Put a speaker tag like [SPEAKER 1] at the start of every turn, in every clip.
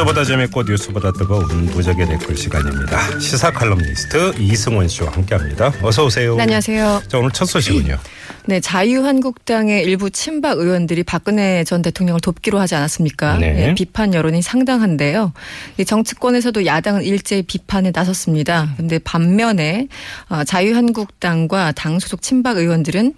[SPEAKER 1] 뉴스보다 재밌고 뉴스보다 뜨거운 무적의 댓글 시간입니다. 시사 칼럼니스트 이승원 씨와 함께합니다. 어서 오세요.
[SPEAKER 2] 네, 안녕하세요.
[SPEAKER 1] 자 오늘 첫 소식은요.
[SPEAKER 2] 네, 자유한국당의 일부 친박 의원들이 박근혜 전 대통령을 돕기로 하지 않았습니까?
[SPEAKER 1] 네.
[SPEAKER 2] 예, 비판 여론이 상당한데요. 이 정치권에서도 야당은 일제히 비판에 나섰습니다. 근데 반면에 어, 자유한국당과 당 소속 친박 의원들은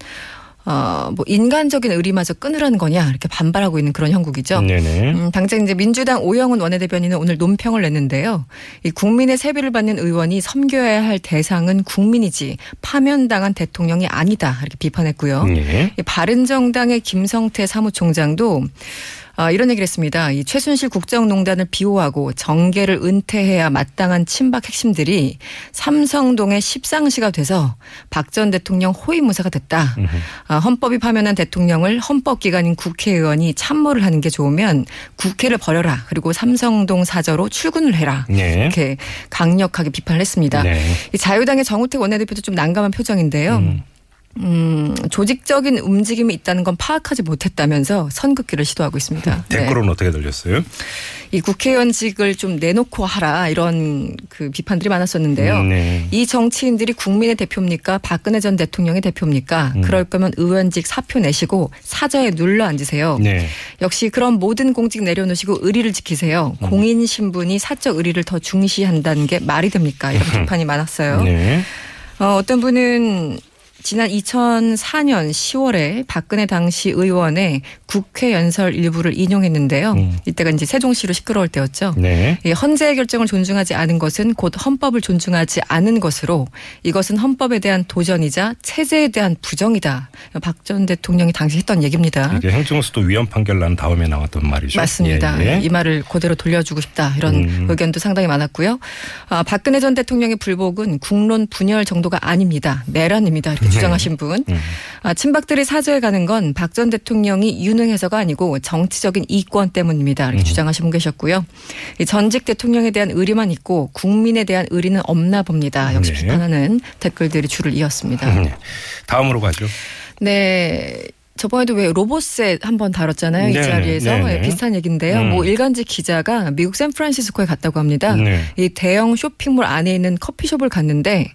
[SPEAKER 2] 어, 뭐 인간적인 의리마저 끊으라는 거냐 이렇게 반발하고 있는 그런 형국이죠.
[SPEAKER 1] 네네.
[SPEAKER 2] 음, 당장 이제 민주당 오영훈 원내대변인은 오늘 논평을 냈는데요. 이 국민의 세비를 받는 의원이 섬겨야 할 대상은 국민이지 파면당한 대통령이 아니다 이렇게 비판했고요.
[SPEAKER 1] 예.
[SPEAKER 2] 이 바른정당의 김성태 사무총장도 아, 이런 얘기를 했습니다. 이 최순실 국정농단을 비호하고 정계를 은퇴해야 마땅한 친박 핵심들이 삼성동의 십상시가 돼서 박 전 대통령 호위 무사가 됐다. 아, 헌법이 파면한 대통령을 헌법기관인 국회의원이 참모를 하는 게 좋으면 국회를 버려라. 그리고 삼성동 사저로 출근을 해라.
[SPEAKER 1] 네.
[SPEAKER 2] 이렇게 강력하게 비판을 했습니다.
[SPEAKER 1] 네.
[SPEAKER 2] 이 자유당의 정우택 원내대표도 좀 난감한 표정인데요.
[SPEAKER 1] 음.
[SPEAKER 2] 음, 조직적인 움직임이 있다는 건 파악하지 못했다면서 선긋기를 시도하고 있습니다. 네.
[SPEAKER 1] 댓글은 어떻게 들렸어요?
[SPEAKER 2] 이 국회의원직을 좀 내놓고 하라 이런 그 비판들이 많았었는데요.
[SPEAKER 1] 음, 네.
[SPEAKER 2] 이 정치인들이 국민의 대표입니까? 박근혜 전 대통령의 대표입니까?
[SPEAKER 1] 음.
[SPEAKER 2] 그럴 거면 의원직 사표 내시고 사저에 눌러 앉으세요.
[SPEAKER 1] 네.
[SPEAKER 2] 역시 그런 모든 공직 내려놓으시고 의리를 지키세요.
[SPEAKER 1] 음.
[SPEAKER 2] 공인 신분이 사적 의리를 더 중시한다는 게 말이 됩니까? 이런 비판이 많았어요.
[SPEAKER 1] 네.
[SPEAKER 2] 어, 어떤 분은 지난 2004년 10월에 박근혜 당시 의원의 국회 연설 일부를 인용했는데요.
[SPEAKER 1] 음.
[SPEAKER 2] 이때가 이제 세종시로 시끄러울 때였죠.
[SPEAKER 1] 네.
[SPEAKER 2] 이 헌재의 결정을 존중하지 않은 것은 곧 헌법을 존중하지 않은 것으로 이것은 헌법에 대한 도전이자 체제에 대한 부정이다. 박 전 대통령이 당시 했던 얘기입니다.
[SPEAKER 1] 이게 행정수도 위헌 판결 난 다음에 나왔던 말이죠.
[SPEAKER 2] 맞습니다.
[SPEAKER 1] 예, 예.
[SPEAKER 2] 이 말을 그대로 돌려주고 싶다 이런
[SPEAKER 1] 음.
[SPEAKER 2] 의견도 상당히 많았고요. 아, 박근혜 전 대통령의 불복은 국론 분열 정도가 아닙니다. 내란입니다. 이렇게 주장하신 분.
[SPEAKER 1] 음.
[SPEAKER 2] 아, 친박들이 사저에 가는 건 박 전 대통령이 유능해서가 아니고 정치적인 이권 때문입니다.
[SPEAKER 1] 음.
[SPEAKER 2] 이렇게 주장하신 분 계셨고요. 이 전직 대통령에 대한 의리만 있고 국민에 대한 의리는 없나 봅니다. 역시
[SPEAKER 1] 네.
[SPEAKER 2] 비판하는 댓글들이 줄을 이었습니다.
[SPEAKER 1] 음, 네. 다음으로 가죠.
[SPEAKER 2] 네. 저번에도 왜 로봇셋 한번 다뤘잖아요. 이
[SPEAKER 1] 네네,
[SPEAKER 2] 자리에서.
[SPEAKER 1] 네네.
[SPEAKER 2] 예, 비슷한 얘기인데요.
[SPEAKER 1] 음.
[SPEAKER 2] 뭐 일간지 기자가 미국 샌프란시스코에 갔다고 합니다.
[SPEAKER 1] 네.
[SPEAKER 2] 이 대형 쇼핑몰 안에 있는 커피숍을 갔는데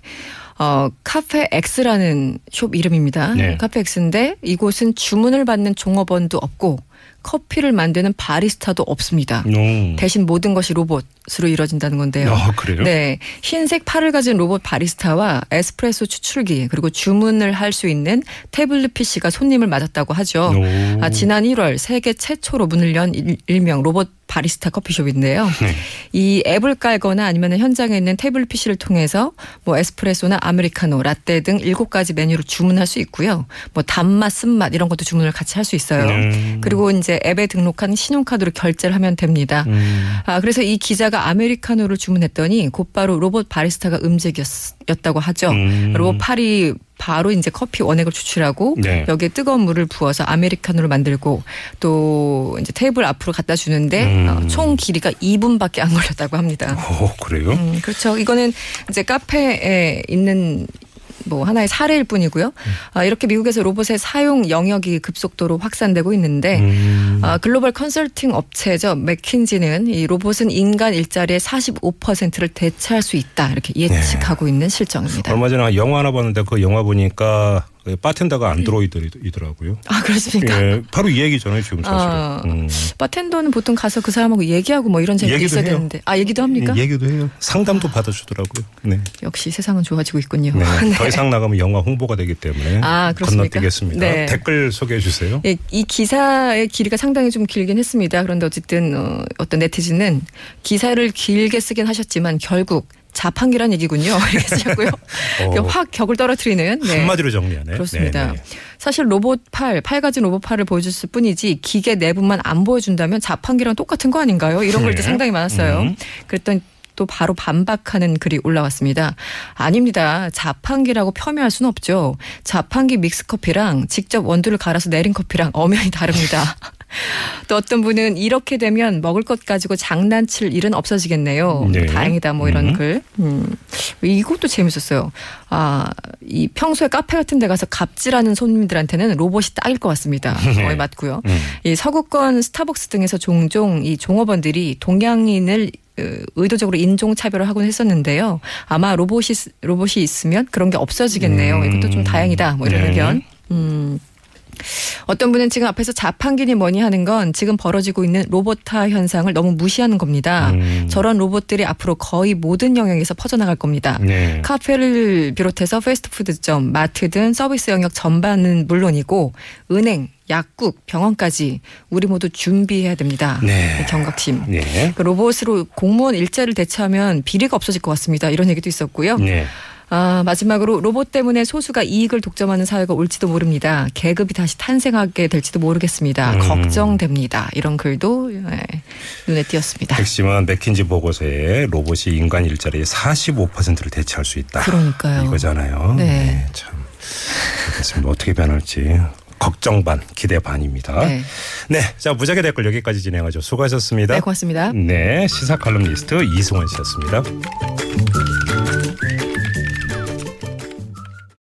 [SPEAKER 2] 어, 카페 X라는 숍 이름입니다.
[SPEAKER 1] 네.
[SPEAKER 2] 카페 X인데 이곳은 주문을 받는 종업원도 없고 커피를 만드는 바리스타도 없습니다.
[SPEAKER 1] 음.
[SPEAKER 2] 대신 모든 것이 로봇 으로 이루어진다는 건데요.
[SPEAKER 1] 아, 그래요?
[SPEAKER 2] 네. 흰색 팔을 가진 로봇 바리스타와 에스프레소 추출기 그리고 주문을 할 수 있는 태블릿 PC가 손님을 맞았다고 하죠.
[SPEAKER 1] 오.
[SPEAKER 2] 아, 지난 1월 세계 최초로 문을 연 일- 일명 로봇 바리스타 커피숍인데요.
[SPEAKER 1] 네.
[SPEAKER 2] 이 앱을 깔거나 아니면 현장에 있는 태블릿 PC를 통해서 뭐 에스프레소나 아메리카노, 라떼 등 일곱 가지 메뉴를 주문할 수 있고요. 뭐 단맛, 쓴맛 이런 것도 주문을 같이 할 수 있어요.
[SPEAKER 1] 음.
[SPEAKER 2] 그리고 이제 앱에 등록한 신용카드로 결제를 하면 됩니다.
[SPEAKER 1] 음.
[SPEAKER 2] 아, 그래서 이 기자가 아메리카노를 주문했더니 곧바로 로봇 바리스타가 움직였다고 하죠.
[SPEAKER 1] 음.
[SPEAKER 2] 로봇 팔이 바로 이제 커피 원액을 추출하고
[SPEAKER 1] 네.
[SPEAKER 2] 여기에 뜨거운 물을 부어서 아메리카노를 만들고 또 이제 테이블 앞으로 갖다 주는데
[SPEAKER 1] 음.
[SPEAKER 2] 어, 총 길이가 2분밖에 안 걸렸다고 합니다.
[SPEAKER 1] 오, 그래요?
[SPEAKER 2] 음, 그렇죠. 이거는 이제 카페에 있는 뭐 하나의 사례일 뿐이고요. 아, 이렇게 미국에서 로봇의 사용 영역이 급속도로 확산되고 있는데
[SPEAKER 1] 음.
[SPEAKER 2] 아, 글로벌 컨설팅 업체죠. 맥킨지는 이 로봇은 인간 일자리의 45%를 대체할 수 있다 이렇게 예측하고 있는 실정입니다.
[SPEAKER 1] 얼마 전에 영화 하나 봤는데 그 영화 보니까 그 바텐더가 안드로이드이더라고요.
[SPEAKER 2] 아 그렇습니까?
[SPEAKER 1] 예, 바로 이 얘기잖아요, 지금 사실은.
[SPEAKER 2] 아,
[SPEAKER 1] 음.
[SPEAKER 2] 바텐더는 보통 가서 그 사람하고 얘기하고 뭐 이런
[SPEAKER 1] 얘기도
[SPEAKER 2] 있어야
[SPEAKER 1] 해요.
[SPEAKER 2] 되는데 아 얘기도 합니까?
[SPEAKER 1] 예, 얘기도 해요. 상담도 받아주더라고요. 네.
[SPEAKER 2] 역시 세상은 좋아지고 있군요.
[SPEAKER 1] 네.
[SPEAKER 2] 네.
[SPEAKER 1] 더 이상 나가면 영화 홍보가 되기 때문에
[SPEAKER 2] 아?
[SPEAKER 1] 건너뛰겠습니다.
[SPEAKER 2] 네.
[SPEAKER 1] 댓글 소개해 주세요.
[SPEAKER 2] 예, 이 기사의 길이가 상당히 좀 길긴 했습니다. 그런데 어쨌든 어, 어떤 네티즌은 기사를 길게 쓰긴 하셨지만 결국 자판기란 얘기군요. 이렇게 쓰셨고요.
[SPEAKER 1] 어.
[SPEAKER 2] 확 격을 떨어뜨리는. 네.
[SPEAKER 1] 한마디로 정리하네.
[SPEAKER 2] 그렇습니다.
[SPEAKER 1] 네, 네.
[SPEAKER 2] 사실 로봇 팔, 팔 가진 로봇 팔을 보여줬을 뿐이지 기계 내부만 안 보여준다면 자판기랑 똑같은 거 아닌가요? 이런 글도
[SPEAKER 1] 네.
[SPEAKER 2] 상당히 많았어요.
[SPEAKER 1] 음.
[SPEAKER 2] 그랬더니 또 바로 반박하는 글이 올라왔습니다. 아닙니다. 자판기라고 폄훼할 수는 없죠. 자판기 믹스커피랑 직접 원두를 갈아서 내린 커피랑 엄연히 다릅니다. 또 어떤 분은 이렇게 되면 먹을 것 가지고 장난칠 일은 없어지겠네요.
[SPEAKER 1] 네.
[SPEAKER 2] 다행이다 뭐 이런
[SPEAKER 1] 음.
[SPEAKER 2] 글. 음. 이것도 재밌었어요. 아, 이 평소에 카페 같은 데 가서 갑질하는 손님들한테는 로봇이 딱일 것 같습니다.
[SPEAKER 1] 네.
[SPEAKER 2] 거의 맞고요.
[SPEAKER 1] 음.
[SPEAKER 2] 이 서구권 스타벅스 등에서 종종 이 종업원들이 동양인을 으, 의도적으로 인종 차별을 하곤 했었는데요. 아마 로봇이 쓰- 로봇이 있으면 그런 게 없어지겠네요.
[SPEAKER 1] 음.
[SPEAKER 2] 이것도 좀 다행이다. 뭐 이런
[SPEAKER 1] 네.
[SPEAKER 2] 의견. 음. 어떤 분은 지금 앞에서 자판기니 뭐니 하는 건 지금 벌어지고 있는 로봇화 현상을 너무 무시하는 겁니다.
[SPEAKER 1] 음.
[SPEAKER 2] 저런 로봇들이 앞으로 거의 모든 영역에서 퍼져나갈 겁니다.
[SPEAKER 1] 네.
[SPEAKER 2] 카페를 비롯해서 패스트푸드점, 마트 등 서비스 영역 전반은 물론이고 은행, 약국, 병원까지 우리 모두 준비해야 됩니다.
[SPEAKER 1] 네.
[SPEAKER 2] 경각심.
[SPEAKER 1] 네.
[SPEAKER 2] 그 로봇으로 공무원 일자리를 대체하면 비리가 없어질 것 같습니다. 이런 얘기도 있었고요.
[SPEAKER 1] 네.
[SPEAKER 2] 아, 마지막으로 로봇 때문에 소수가 이익을 독점하는 사회가 올지도 모릅니다. 계급이 다시 탄생하게 될지도 모르겠습니다.
[SPEAKER 1] 음.
[SPEAKER 2] 걱정됩니다. 이런 글도 예, 눈에 띄었습니다.
[SPEAKER 1] 핵심은 맥킨지 보고서에 로봇이 인간 일자리의 45%를 대체할 수 있다.
[SPEAKER 2] 그러니까요.
[SPEAKER 1] 이거잖아요.
[SPEAKER 2] 네.
[SPEAKER 1] 참. 알겠습니다. 어떻게 변할지. 걱정 반, 기대 반입니다.
[SPEAKER 2] 네.
[SPEAKER 1] 네. 자, 무작위 댓글 여기까지 진행하죠. 수고하셨습니다.
[SPEAKER 2] 네, 고맙습니다.
[SPEAKER 1] 네. 시사 칼럼니스트 이승원 씨였습니다.